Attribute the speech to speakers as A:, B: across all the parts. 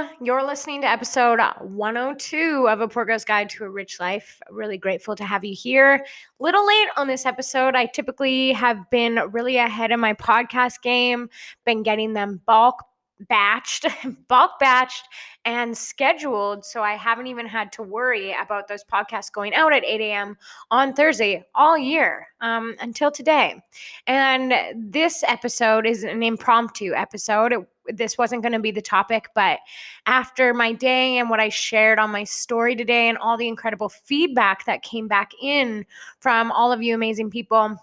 A: you. You're listening to episode 102 of A Poor Girl's Guide to a Rich Life. Really grateful to have you here. Little late on this episode. I typically have been really ahead of my podcast game, been getting them bulk batched, bulk batched, and scheduled. So I haven't even had to worry about those podcasts going out at 8 a.m. on Thursday all year um, until today. And this episode is an impromptu episode. It, this wasn't going to be the topic, but after my day and what I shared on my story today and all the incredible feedback that came back in from all of you amazing people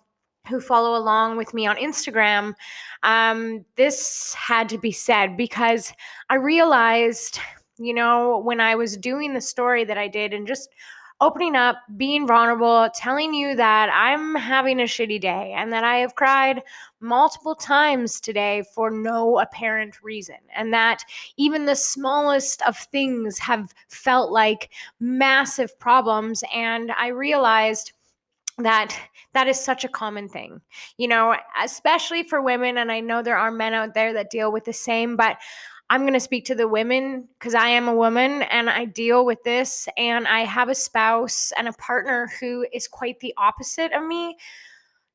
A: who follow along with me on Instagram, um, this had to be said because I realized, you know, when I was doing the story that I did and just opening up, being vulnerable, telling you that I'm having a shitty day and that I have cried multiple times today for no apparent reason. And that even the smallest of things have felt like massive problems. And I realized that that is such a common thing you know especially for women and i know there are men out there that deal with the same but i'm going to speak to the women because i am a woman and i deal with this and i have a spouse and a partner who is quite the opposite of me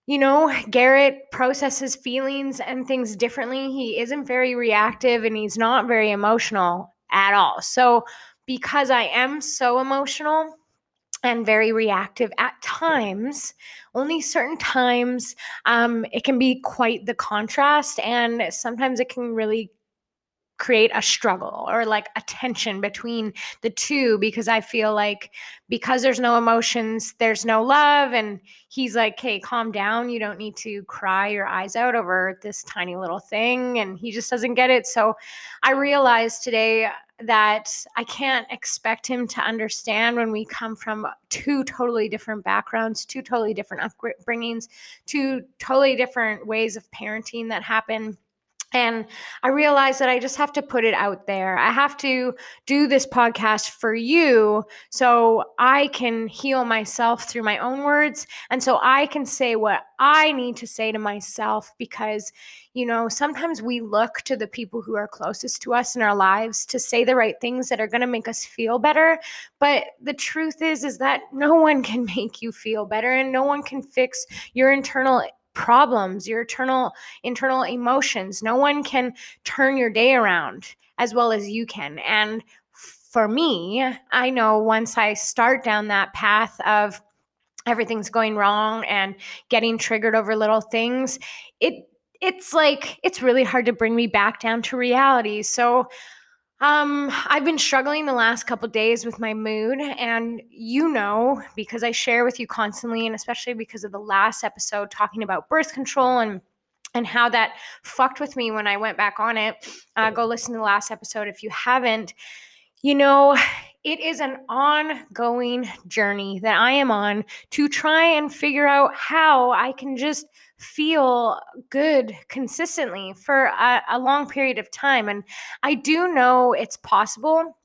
A: you know, Garrett processes feelings and things differently. He isn't very reactive and he's not very emotional at all. So, because I am so emotional, and very reactive at times only certain times um, it can be quite the contrast and sometimes it can really create a struggle or like a tension between the two because I feel like because there's no emotions, there's no love. And he's like, hey, calm down. You don't need to cry your eyes out over this tiny little thing. And he just doesn't get it. So I realized today that I can't expect him to understand when we come from two totally different backgrounds, two totally different upbringings, two totally different ways of parenting that happen and I realized that I just have to put it out there. I have to do this podcast for you so I can heal myself through my own words. And so I can say what I need to say to myself because, you know, sometimes we look to the people who are closest to us in our lives to say the right things that are going to make us feel better. But the truth is, is that no one can make you feel better and no one can fix your internal problems, your internal internal emotions. No one can turn your day around as well as you can. And for me, I know once I start down that path of everything's going wrong and getting triggered over little things, it it's like it's really hard to bring me back down to reality. So um, I've been struggling the last couple days with my mood, and you know, because I share with you constantly, and especially because of the last episode talking about birth control and and how that fucked with me when I went back on it. Uh, go listen to the last episode if you haven't. You know, it is an ongoing journey that I am on to try and figure out how I can just feel good consistently for a, a long period of time. And I do know it's possible.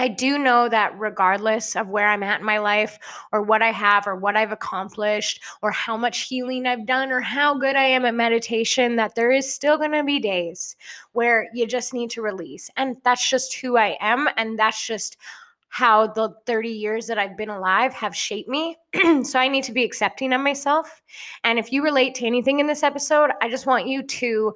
A: I do know that regardless of where I'm at in my life or what I have or what I've accomplished or how much healing I've done or how good I am at meditation, that there is still going to be days where you just need to release. And that's just who I am. And that's just how the 30 years that I've been alive have shaped me. so I need to be accepting of myself. And if you relate to anything in this episode, I just want you to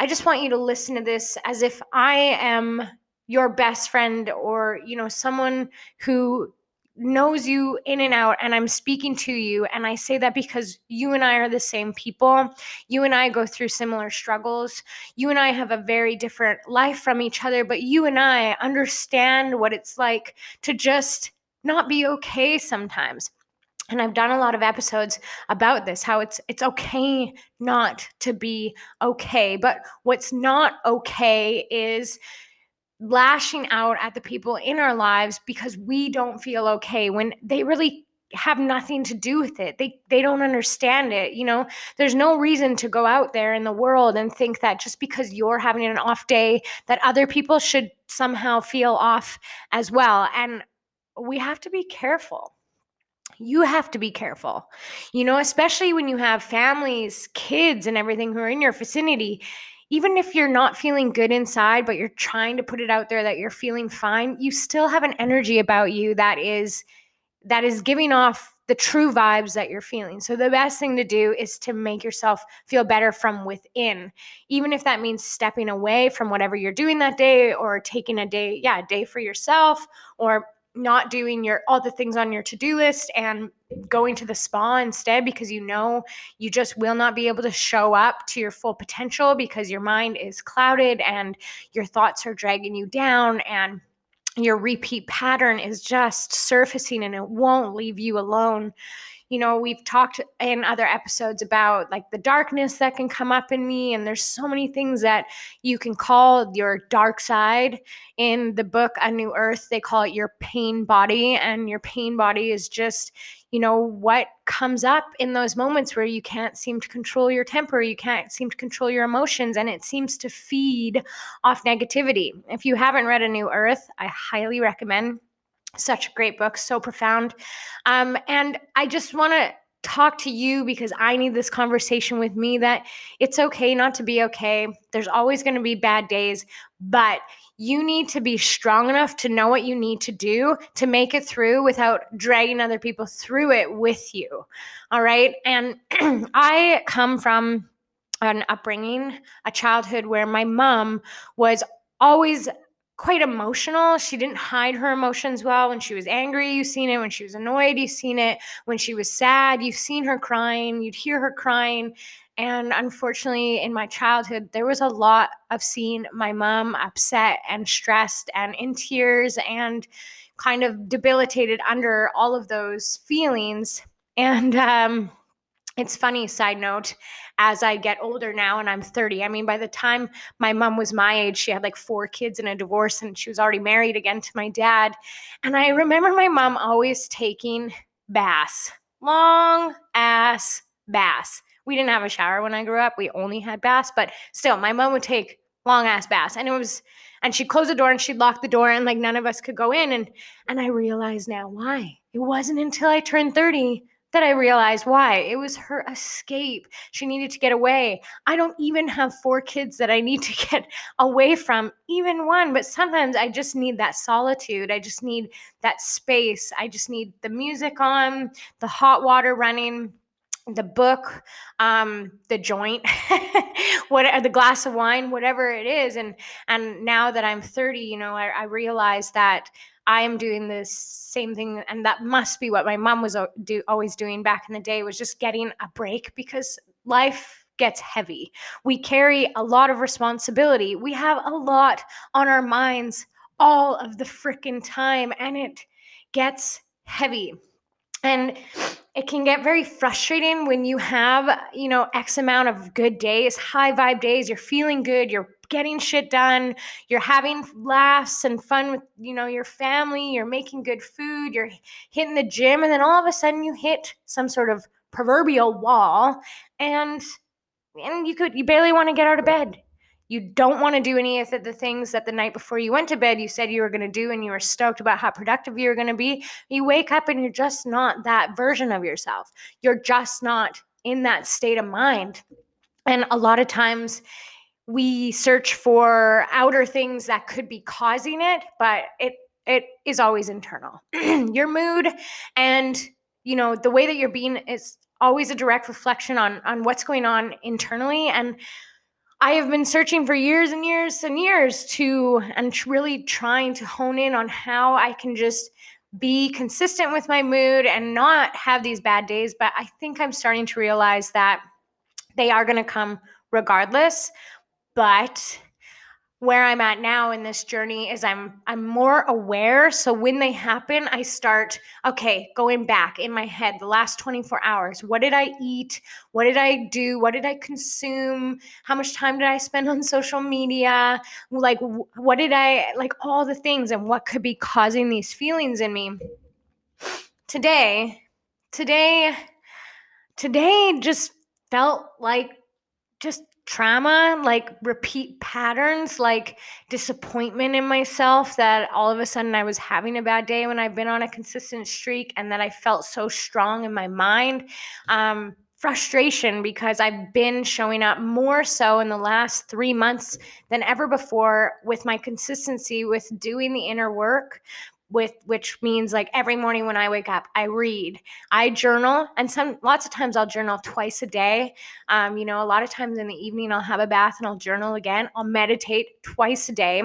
A: I just want you to listen to this as if I am your best friend or you know someone who knows you in and out and I'm speaking to you and I say that because you and I are the same people. You and I go through similar struggles. You and I have a very different life from each other, but you and I understand what it's like to just not be okay sometimes. And I've done a lot of episodes about this how it's it's okay not to be okay. But what's not okay is lashing out at the people in our lives because we don't feel okay when they really have nothing to do with it. They they don't understand it, you know. There's no reason to go out there in the world and think that just because you're having an off day that other people should somehow feel off as well. And we have to be careful. You have to be careful. You know, especially when you have families, kids and everything who are in your vicinity even if you're not feeling good inside, but you're trying to put it out there that you're feeling fine, you still have an energy about you that is that is giving off the true vibes that you're feeling. So the best thing to do is to make yourself feel better from within. Even if that means stepping away from whatever you're doing that day or taking a day, yeah, a day for yourself or not doing your all the things on your to-do list and going to the spa instead because you know you just will not be able to show up to your full potential because your mind is clouded and your thoughts are dragging you down and your repeat pattern is just surfacing and it won't leave you alone you know, we've talked in other episodes about like the darkness that can come up in me, and there's so many things that you can call your dark side. In the book A New Earth, they call it your pain body, and your pain body is just, you know, what comes up in those moments where you can't seem to control your temper, you can't seem to control your emotions, and it seems to feed off negativity. If you haven't read A New Earth, I highly recommend such a great book, so profound. Um, and I just want to talk to you because I need this conversation with me that it's okay not to be okay. There's always going to be bad days, but you need to be strong enough to know what you need to do to make it through without dragging other people through it with you. All right. And I come from an upbringing, a childhood where my mom was always quite emotional. She didn't hide her emotions well. When she was angry, you've seen it. When she was annoyed, you've seen it. When she was sad, you've seen her crying. You'd hear her crying. And unfortunately, in my childhood, there was a lot of seeing my mom upset and stressed and in tears and kind of debilitated under all of those feelings. And um, it's funny, side note, as I get older now and I'm 30. I mean, by the time my mom was my age, she had like four kids and a divorce, and she was already married again to my dad. And I remember my mom always taking baths, long ass baths. We didn't have a shower when I grew up. We only had baths, but still, my mom would take long ass baths. And it was, and she'd close the door and she'd lock the door, and like none of us could go in. And and I realize now why. It wasn't until I turned 30 that I realized why. It was her escape. She needed to get away. I don't even have four kids that I need to get away from, even one, but sometimes I just need that solitude. I just need that space. I just need the music on, the hot water running the book um the joint what the glass of wine whatever it is and and now that i'm 30 you know i, I realize that I am doing this same thing, and that must be what my mom was uh, do, always doing back in the day was just getting a break because life gets heavy. We carry a lot of responsibility. We have a lot on our minds all of the freaking time, and it gets heavy. And it can get very frustrating when you have, you know, X amount of good days, high vibe days, you're feeling good, you're getting shit done, you're having laughs and fun with, you know, your family, you're making good food, you're hitting the gym, and then all of a sudden you hit some sort of proverbial wall and and you could you barely want to get out of bed you don't want to do any of the things that the night before you went to bed you said you were going to do and you were stoked about how productive you were going to be. You wake up and you're just not that version of yourself. You're just not in that state of mind. And a lot of times we search for outer things that could be causing it, but it it is always internal. Your mood and you know the way that you're being is always a direct reflection on on what's going on internally and I have been searching for years and years and years to, and really trying to hone in on how I can just be consistent with my mood and not have these bad days. But I think I'm starting to realize that they are going to come regardless. But where I'm at now in this journey is I'm I'm more aware. So when they happen I start okay going back in my head the last 24 hours what did I eat? What did I do? What did I consume? How much time did I spend on social media? Like what did I like all the things and what could be causing these feelings in me. Today today today just felt like just trauma, like repeat patterns, like disappointment in myself that all of a sudden I was having a bad day when I've been on a consistent streak and that I felt so strong in my mind. Um, frustration because I've been showing up more so in the last three months than ever before with my consistency with doing the inner work with which means like every morning when I wake up, I read, I journal, and some lots of times I'll journal twice a day. Um, you know, a lot of times in the evening I'll have a bath and I'll journal again. I'll meditate twice a day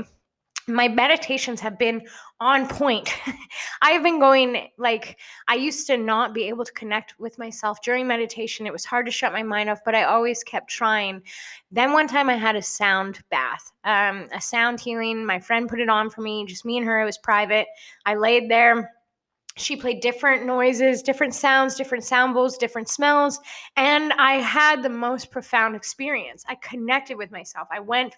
A: my meditations have been on point. I've been going like I used to not be able to connect with myself during meditation. It was hard to shut my mind off, but I always kept trying. Then one time I had a sound bath, um, a sound healing. My friend put it on for me, just me and her. It was private. I laid there. She played different noises, different sounds, different sound bowls, different smells, and I had the most profound experience. I connected with myself. I went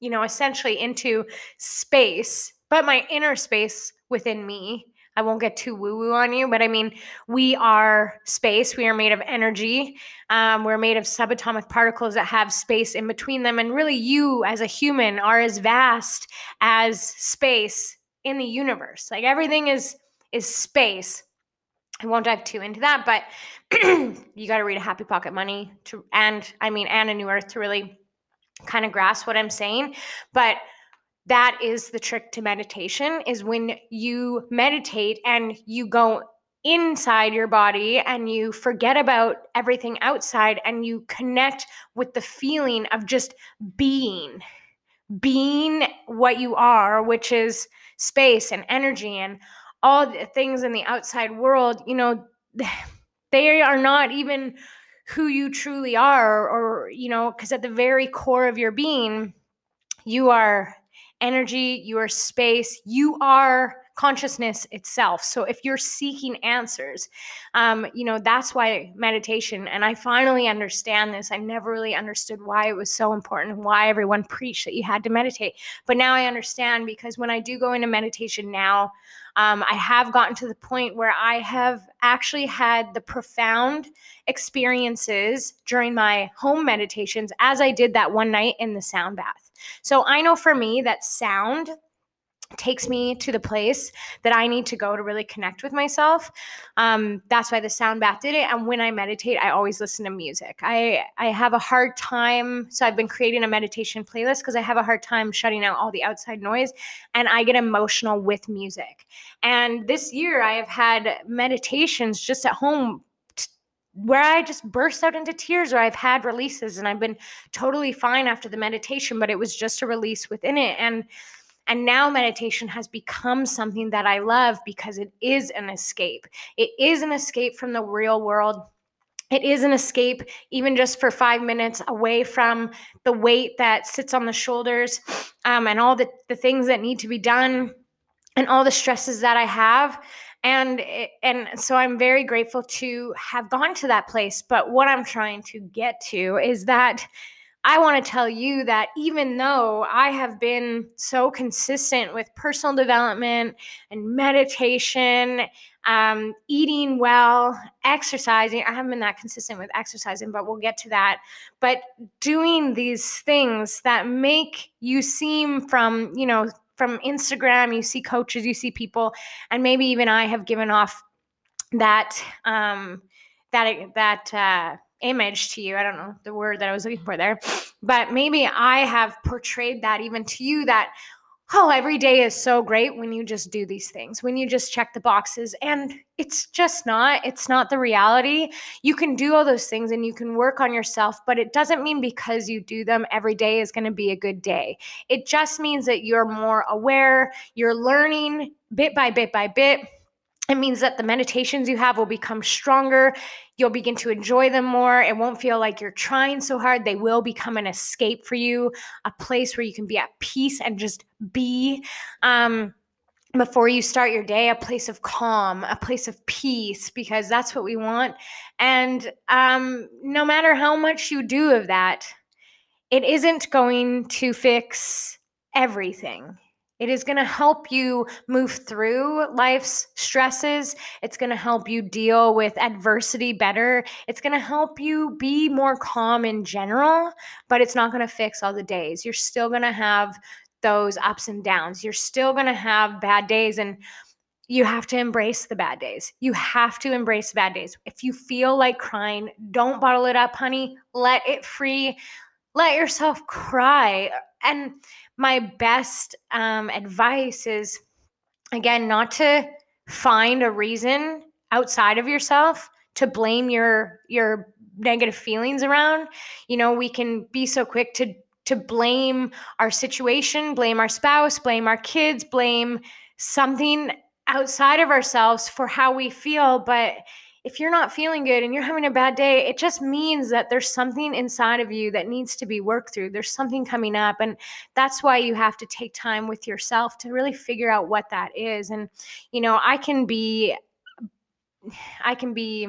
A: you know, essentially into space, but my inner space within me. I won't get too woo woo on you, but I mean, we are space. We are made of energy. Um, we're made of subatomic particles that have space in between them. And really, you as a human are as vast as space in the universe. Like everything is is space. I won't dive too into that, but you got to read a Happy Pocket Money to, and I mean, and a New Earth to really kind of grasp what I'm saying. But that is the trick to meditation is when you meditate and you go inside your body and you forget about everything outside and you connect with the feeling of just being being what you are which is space and energy and all the things in the outside world you know they are not even who you truly are or, you know because at the very core of your being you are energy you are space you are consciousness itself. So if you're seeking answers um, you know that's why meditation and i finally understand this. I never really understood why it was so important why everyone preached that you had to meditate. But now i understand because when i do go into meditation now um, I have gotten to the point where I have actually had the profound experiences during my home meditations as I did that one night in the sound bath. So I know for me that sound takes me to the place that I need to go to really connect with myself. Um, that's why the sound bath did it. And when I meditate, I always listen to music. I I have a hard time, so I've been creating a meditation playlist because I have a hard time shutting out all the outside noise, and I get emotional with music. And this year, I have had meditations just at home where I just burst out into tears or I've had releases and I've been totally fine after the meditation, but it was just a release within it. And and now meditation has become something that I love because it is an escape. It is an escape from the real world. It is an escape, even just for five minutes, away from the weight that sits on the shoulders um, and all the, the things that need to be done and all the stresses that I have and and so i'm very grateful to have gone to that place but what i'm trying to get to is that I want to tell you that even though I have been so consistent with personal development and meditation, um, eating well, exercising, I haven't been that consistent with exercising, but we'll get to that. But doing these things that make you seem from, you know, from Instagram, you see coaches, you see people, and maybe even I have given off that, um, that, that, uh, image to you. I don't know the word that I was looking for there, but maybe I have portrayed that even to you that, oh, every day is so great when you just do these things, when you just check the boxes. And it's just not, it's not the reality. You can do all those things and you can work on yourself, but it doesn't mean because you do them every day is going to be a good day. It just means that you're more aware, you're learning bit by bit by bit it means that the meditations you have will become stronger. You'll begin to enjoy them more. It won't feel like you're trying so hard. They will become an escape for you, a place where you can be at peace and just be. Um, before you start your day, a place of calm, a place of peace, because that's what we want. And um, no matter how much you do of that, it isn't going to fix everything. It is going to help you move through life's stresses. It's going to help you deal with adversity better. It's going to help you be more calm in general, but it's not going to fix all the days. You're still going to have those ups and downs. You're still going to have bad days. And you have to embrace the bad days. You have to embrace bad days. If you feel like crying, don't bottle it up, honey. Let it free. Let yourself cry. And my best um, advice is again, not to find a reason outside of yourself to blame your your negative feelings around. You know, we can be so quick to to blame our situation, blame our spouse, blame our kids, blame something outside of ourselves for how we feel. But if you're not feeling good and you're having a bad day, it just means that there's something inside of you that needs to be worked through. There's something coming up. And that's why you have to take time with yourself to really figure out what that is. And, you know, I can be, I can be,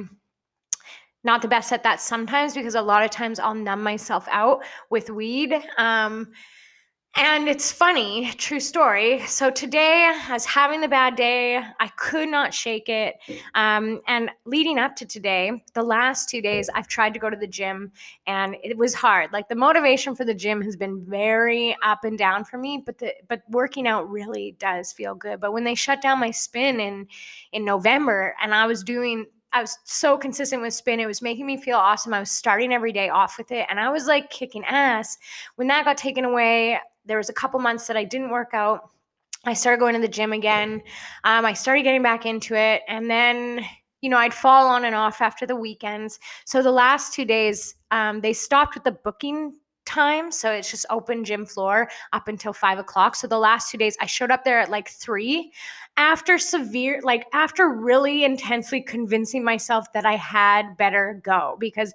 A: not the best at that sometimes because a lot of times I'll numb myself out with weed. Um, and it's funny, true story. So today I was having the bad day. I could not shake it. Um, and leading up to today, the last two days, I've tried to go to the gym and it was hard. Like the motivation for the gym has been very up and down for me, but the but working out really does feel good. But when they shut down my spin in in November and I was doing I was so consistent with spin. It was making me feel awesome. I was starting every day off with it and I was like kicking ass. When that got taken away, there was a couple months that I didn't work out. I started going to the gym again. Um, I started getting back into it. And then, you know, I'd fall on and off after the weekends. So the last two days, um, they stopped with the booking time. So it's just open gym floor up until five o'clock. So the last two days, I showed up there at like three after severe, like after really intensely convincing myself that I had better go because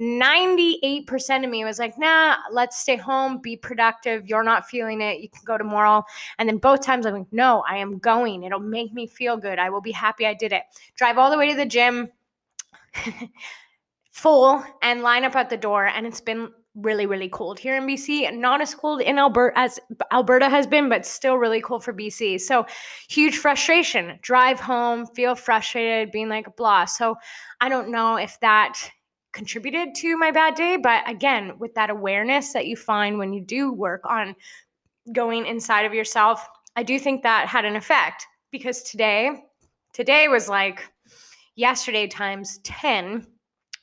A: 98% of me was like, nah, let's stay home, be productive. You're not feeling it. You can go tomorrow. And then both times I'm like, no, I am going. It'll make me feel good. I will be happy I did it. Drive all the way to the gym, full, and line up at the door. And it's been really really cold here in BC and not as cold in Alberta as Alberta has been but still really cold for BC. So huge frustration. Drive home, feel frustrated, being like blah. So I don't know if that contributed to my bad day. But again, with that awareness that you find when you do work on going inside of yourself, I do think that had an effect because today, today was like yesterday times 10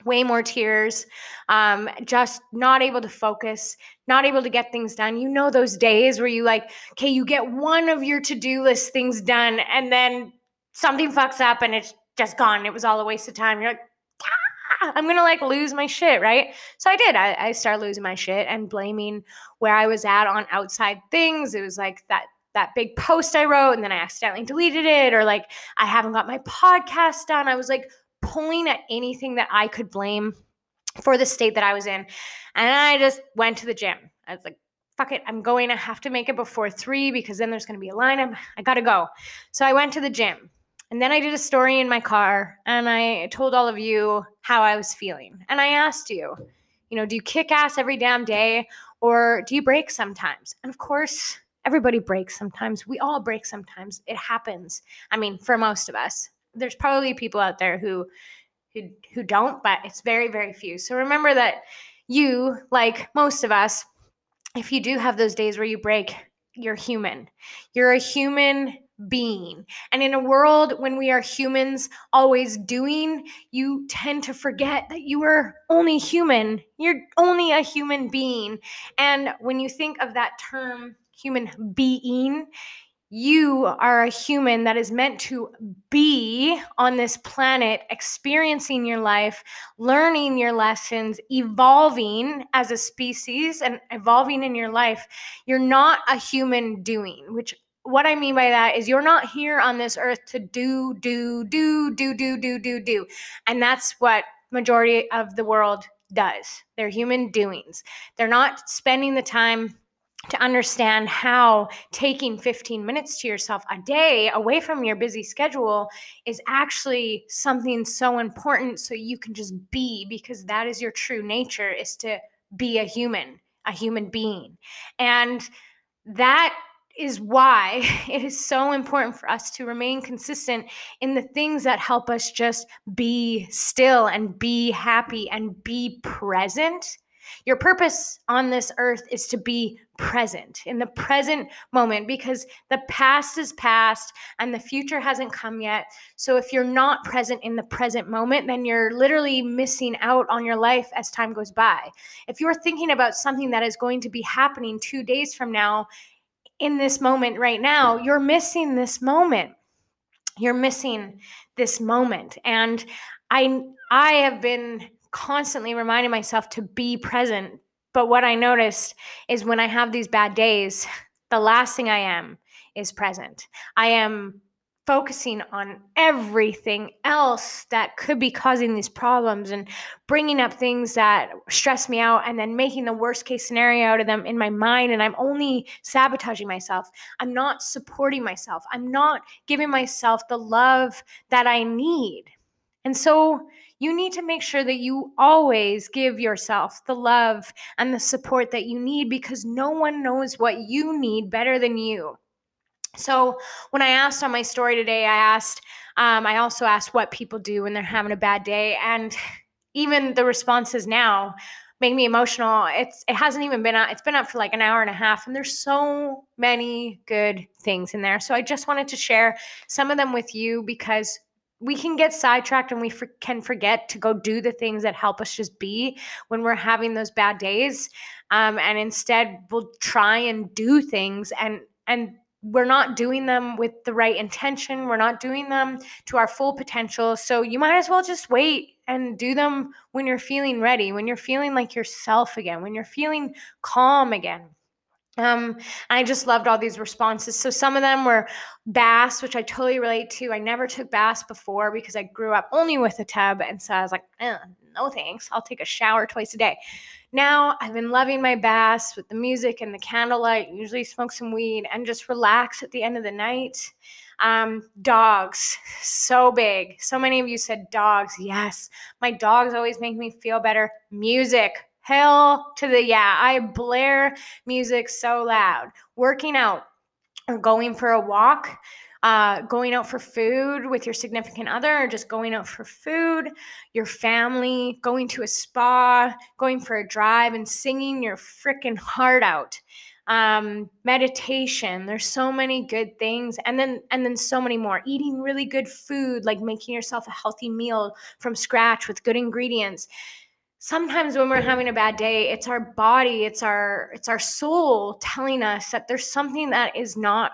A: way more tears um, just not able to focus not able to get things done you know those days where you like okay you get one of your to-do list things done and then something fucks up and it's just gone it was all a waste of time you're like I'm gonna like lose my shit, right? So I did. I, I started losing my shit and blaming where I was at on outside things. It was like that that big post I wrote and then I accidentally deleted it, or like I haven't got my podcast done. I was like pulling at anything that I could blame for the state that I was in. And I just went to the gym. I was like, fuck it, I'm going. I have to make it before three because then there's gonna be a line. I'm, I gotta go. So I went to the gym. And then I did a story in my car and I told all of you how I was feeling. And I asked you, you know, do you kick ass every damn day or do you break sometimes? And of course, everybody breaks sometimes. We all break sometimes. It happens. I mean, for most of us. There's probably people out there who who who don't, but it's very very few. So remember that you, like most of us, if you do have those days where you break, you're human. You're a human being. And in a world when we are humans always doing, you tend to forget that you are only human. You're only a human being. And when you think of that term, human being, you are a human that is meant to be on this planet, experiencing your life, learning your lessons, evolving as a species, and evolving in your life. You're not a human doing, which what I mean by that is you're not here on this earth to do, do, do, do, do, do, do, do. And that's what majority of the world does. They're human doings. They're not spending the time to understand how taking 15 minutes to yourself a day away from your busy schedule is actually something so important so you can just be because that is your true nature is to be a human, a human being. And that is why it is so important for us to remain consistent in the things that help us just be still and be happy and be present. Your purpose on this earth is to be present, in the present moment, because the past is past and the future hasn't come yet. So if you're not present in the present moment, then you're literally missing out on your life as time goes by. If you're thinking about something that is going to be happening two days from now, in this moment right now, you're missing this moment. You're missing this moment. And I I have been constantly reminding myself to be present. But what I noticed is when I have these bad days, the last thing I am is present. I am focusing on everything else that could be causing these problems and bringing up things that stress me out and then making the worst case scenario out of them in my mind and I'm only sabotaging myself. I'm not supporting myself. I'm not giving myself the love that I need. And so you need to make sure that you always give yourself the love and the support that you need because no one knows what you need better than you. So when I asked on my story today, I asked, um, I also asked what people do when they're having a bad day, and even the responses now make me emotional. It's it hasn't even been up. It's been up for like an hour and a half, and there's so many good things in there. So I just wanted to share some of them with you because we can get sidetracked and we for, can forget to go do the things that help us just be when we're having those bad days um, and instead we'll try and do things and and we're not doing them with the right intention we're not doing them to our full potential so you might as well just wait and do them when you're feeling ready when you're feeling like yourself again when you're feeling calm again um, I just loved all these responses. So some of them were bass, which I totally relate to. I never took bass before because I grew up only with a tub, and so I was like, eh, no thanks. I'll take a shower twice a day. Now I've been loving my bass with the music and the candlelight. Usually smoke some weed and just relax at the end of the night. Um, dogs, so big. So many of you said dogs. Yes, my dogs always make me feel better. Music, Hell to the yeah. I blare music so loud. Working out or going for a walk, uh, going out for food with your significant other, or just going out for food, your family, going to a spa, going for a drive, and singing your freaking heart out. Um, meditation. There's so many good things, and then and then so many more. Eating really good food, like making yourself a healthy meal from scratch with good ingredients sometimes when we're having a bad day it's our body it's our it's our soul telling us that there's something that is not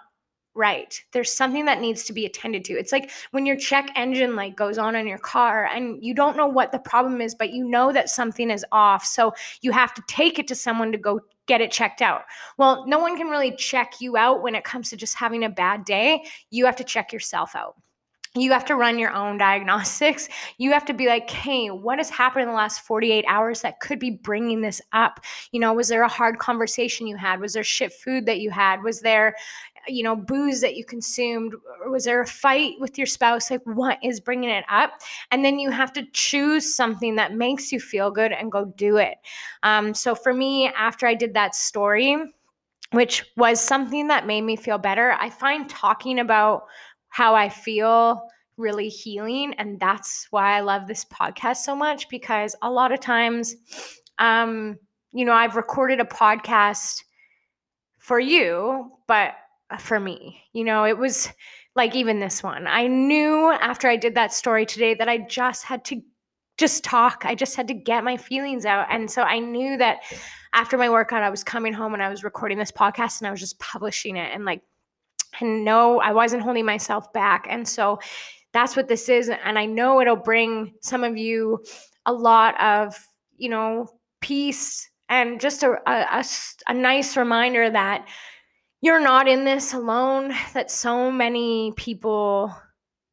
A: right there's something that needs to be attended to it's like when your check engine light goes on in your car and you don't know what the problem is but you know that something is off so you have to take it to someone to go get it checked out well no one can really check you out when it comes to just having a bad day you have to check yourself out you have to run your own diagnostics. You have to be like, hey, what has happened in the last 48 hours that could be bringing this up? You know, was there a hard conversation you had? Was there shit food that you had? Was there, you know, booze that you consumed? Was there a fight with your spouse? Like, what is bringing it up? And then you have to choose something that makes you feel good and go do it. Um, so for me, after I did that story, which was something that made me feel better, I find talking about how I feel really healing. And that's why I love this podcast so much because a lot of times, um, you know, I've recorded a podcast for you, but Uh, for me, you know, it was like even this one. I knew after I did that story today that I just had to just talk. I just had to get my feelings out. And so I knew that after my workout, I was coming home and I was recording this podcast and I was just publishing it and like and no, I wasn't holding myself back. And so that's what this is. And I know it'll bring some of you a lot of, you know, peace and just a, a, a nice reminder that you're not in this alone, that so many people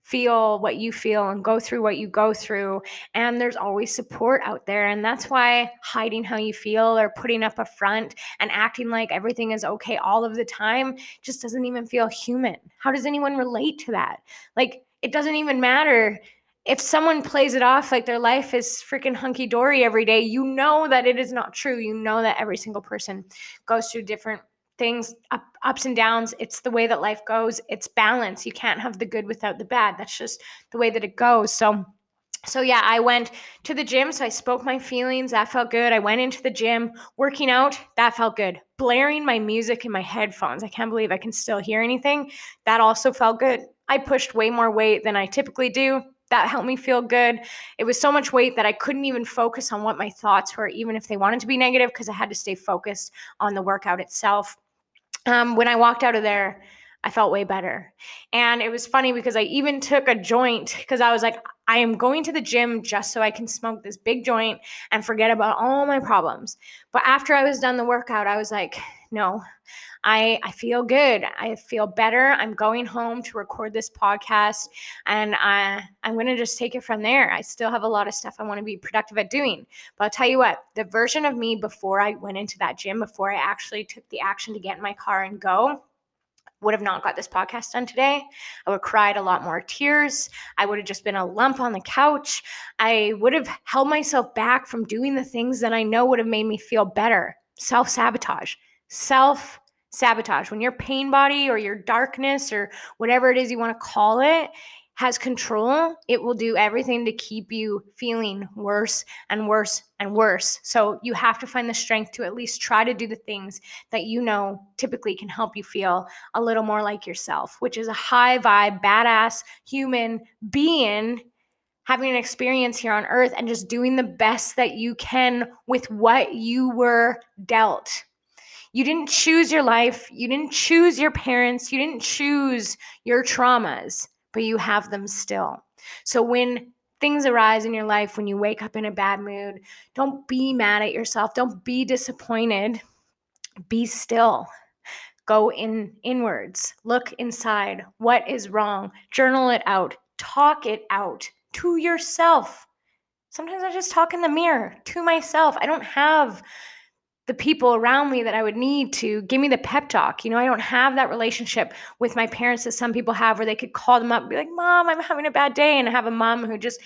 A: feel what you feel and go through what you go through. And there's always support out there. And that's why hiding how you feel or putting up a front and acting like everything is okay all of the time just doesn't even feel human. How does anyone relate to that? Like, it doesn't even matter if someone plays it off like their life is freaking hunky dory every day, you know that it is not true. You know that every single person goes through different things up, ups and downs it's the way that life goes it's balance you can't have the good without the bad that's just the way that it goes so so yeah, I went to the gym. So I spoke my feelings. That felt good. I went into the gym, working out. That felt good. Blaring my music in my headphones. I can't believe I can still hear anything. That also felt good. I pushed way more weight than I typically do. That helped me feel good. It was so much weight that I couldn't even focus on what my thoughts were, even if they wanted to be negative, because I had to stay focused on the workout itself. Um, when I walked out of there, I felt way better. And it was funny because I even took a joint because I was like, I am going to the gym just so I can smoke this big joint and forget about all my problems. But after I was done the workout, I was like, no, I, I feel good. I feel better. I'm going home to record this podcast and I, I'm going to just take it from there. I still have a lot of stuff I want to be productive at doing. But I'll tell you what, the version of me before I went into that gym, before I actually took the action to get in my car and go, would have not got this podcast done today. I would have cried a lot more tears. I would have just been a lump on the couch. I would have held myself back from doing the things that I know would have made me feel better. Self sabotage. Self sabotage. When your pain body or your darkness or whatever it is you want to call it has control, it will do everything to keep you feeling worse and worse and worse. So you have to find the strength to at least try to do the things that you know typically can help you feel a little more like yourself, which is a high vibe, badass human being having an experience here on earth and just doing the best that you can with what you were dealt. You didn't choose your life. You didn't choose your parents. You didn't choose your traumas but you have them still. So when things arise in your life, when you wake up in a bad mood, don't be mad at yourself. Don't be disappointed. Be still. Go in inwards. Look inside. What is wrong? Journal it out. Talk it out to yourself. Sometimes I just talk in the mirror to myself. I don't have the people around me that I would need to give me the pep talk. You know, I don't have that relationship with my parents that some people have where they could call them up and be like, Mom, I'm having a bad day. And I have a mom who just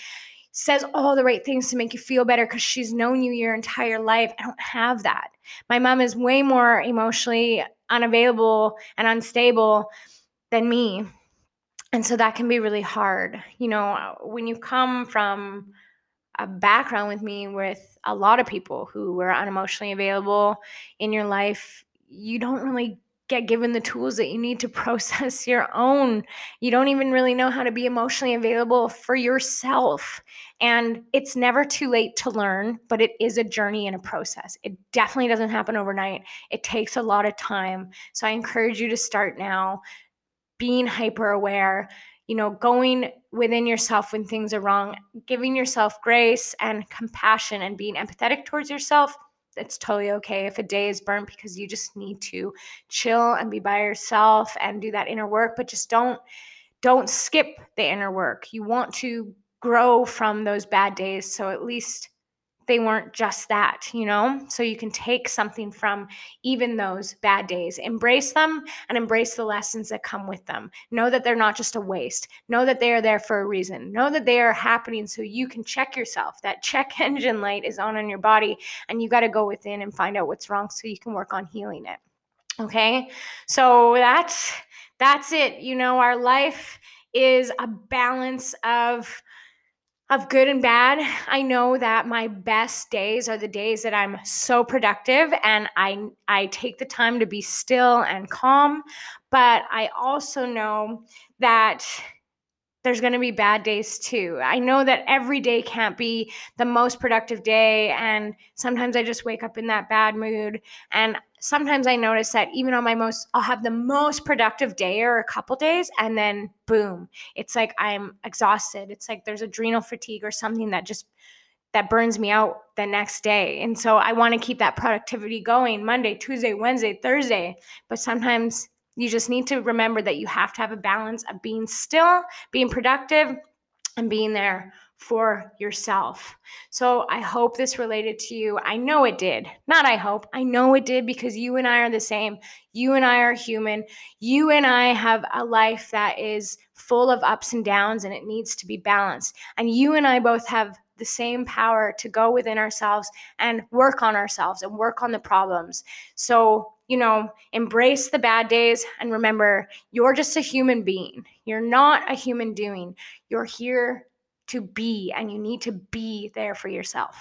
A: says all the right things to make you feel better because she's known you your entire life. I don't have that. My mom is way more emotionally unavailable and unstable than me. And so that can be really hard. You know, when you come from a background with me with a lot of people who were unemotionally available in your life, you don't really get given the tools that you need to process your own. You don't even really know how to be emotionally available for yourself. And it's never too late to learn, but it is a journey and a process. It definitely doesn't happen overnight. It takes a lot of time. So I encourage you to start now being hyper aware, you know, going within yourself when things are wrong, giving yourself grace and compassion and being empathetic towards yourself. It's totally okay if a day is burnt because you just need to chill and be by yourself and do that inner work, but just don't don't skip the inner work. You want to grow from those bad days, so at least they weren't just that, you know? So you can take something from even those bad days, embrace them and embrace the lessons that come with them. Know that they're not just a waste. Know that they are there for a reason. Know that they are happening so you can check yourself. That check engine light is on in your body and you got to go within and find out what's wrong so you can work on healing it. Okay? So that's that's it. You know, our life is a balance of of good and bad. I know that my best days are the days that I'm so productive and I I take the time to be still and calm, but I also know that there's going to be bad days too. I know that every day can't be the most productive day. And sometimes I just wake up in that bad mood. And sometimes I notice that even on my most, I'll have the most productive day or a couple days. And then boom, it's like I'm exhausted. It's like there's adrenal fatigue or something that just, that burns me out the next day. And so I want to keep that productivity going Monday, Tuesday, Wednesday, Thursday. But sometimes you just need to remember that you have to have a balance of being still, being productive, and being there for yourself. So I hope this related to you. I know it did. Not I hope. I know it did because you and I are the same. You and I are human. You and I have a life that is full of ups and downs and it needs to be balanced. And you and I both have the same power to go within ourselves and work on ourselves and work on the problems. So you know, embrace the bad days and remember you're just a human being. You're not a human doing. You're here to be, and you need to be there for yourself.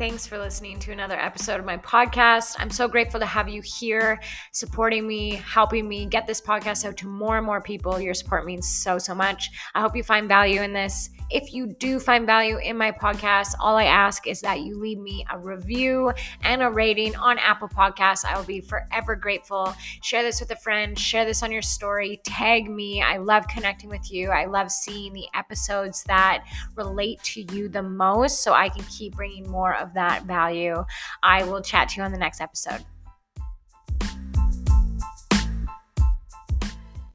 A: Thanks for listening to another episode of my podcast. I'm so grateful to have you here, supporting me, helping me get this podcast out to more and more people. Your support means so, so much. I hope you find value in this. If you do find value in my podcast, all I ask is that you leave me a review and a rating on Apple Podcasts. I will be forever grateful. Share this with a friend, share this on your story, tag me. I love connecting with you. I love seeing the episodes that relate to you the most so I can keep bringing more of that value. I will chat to you on the next episode.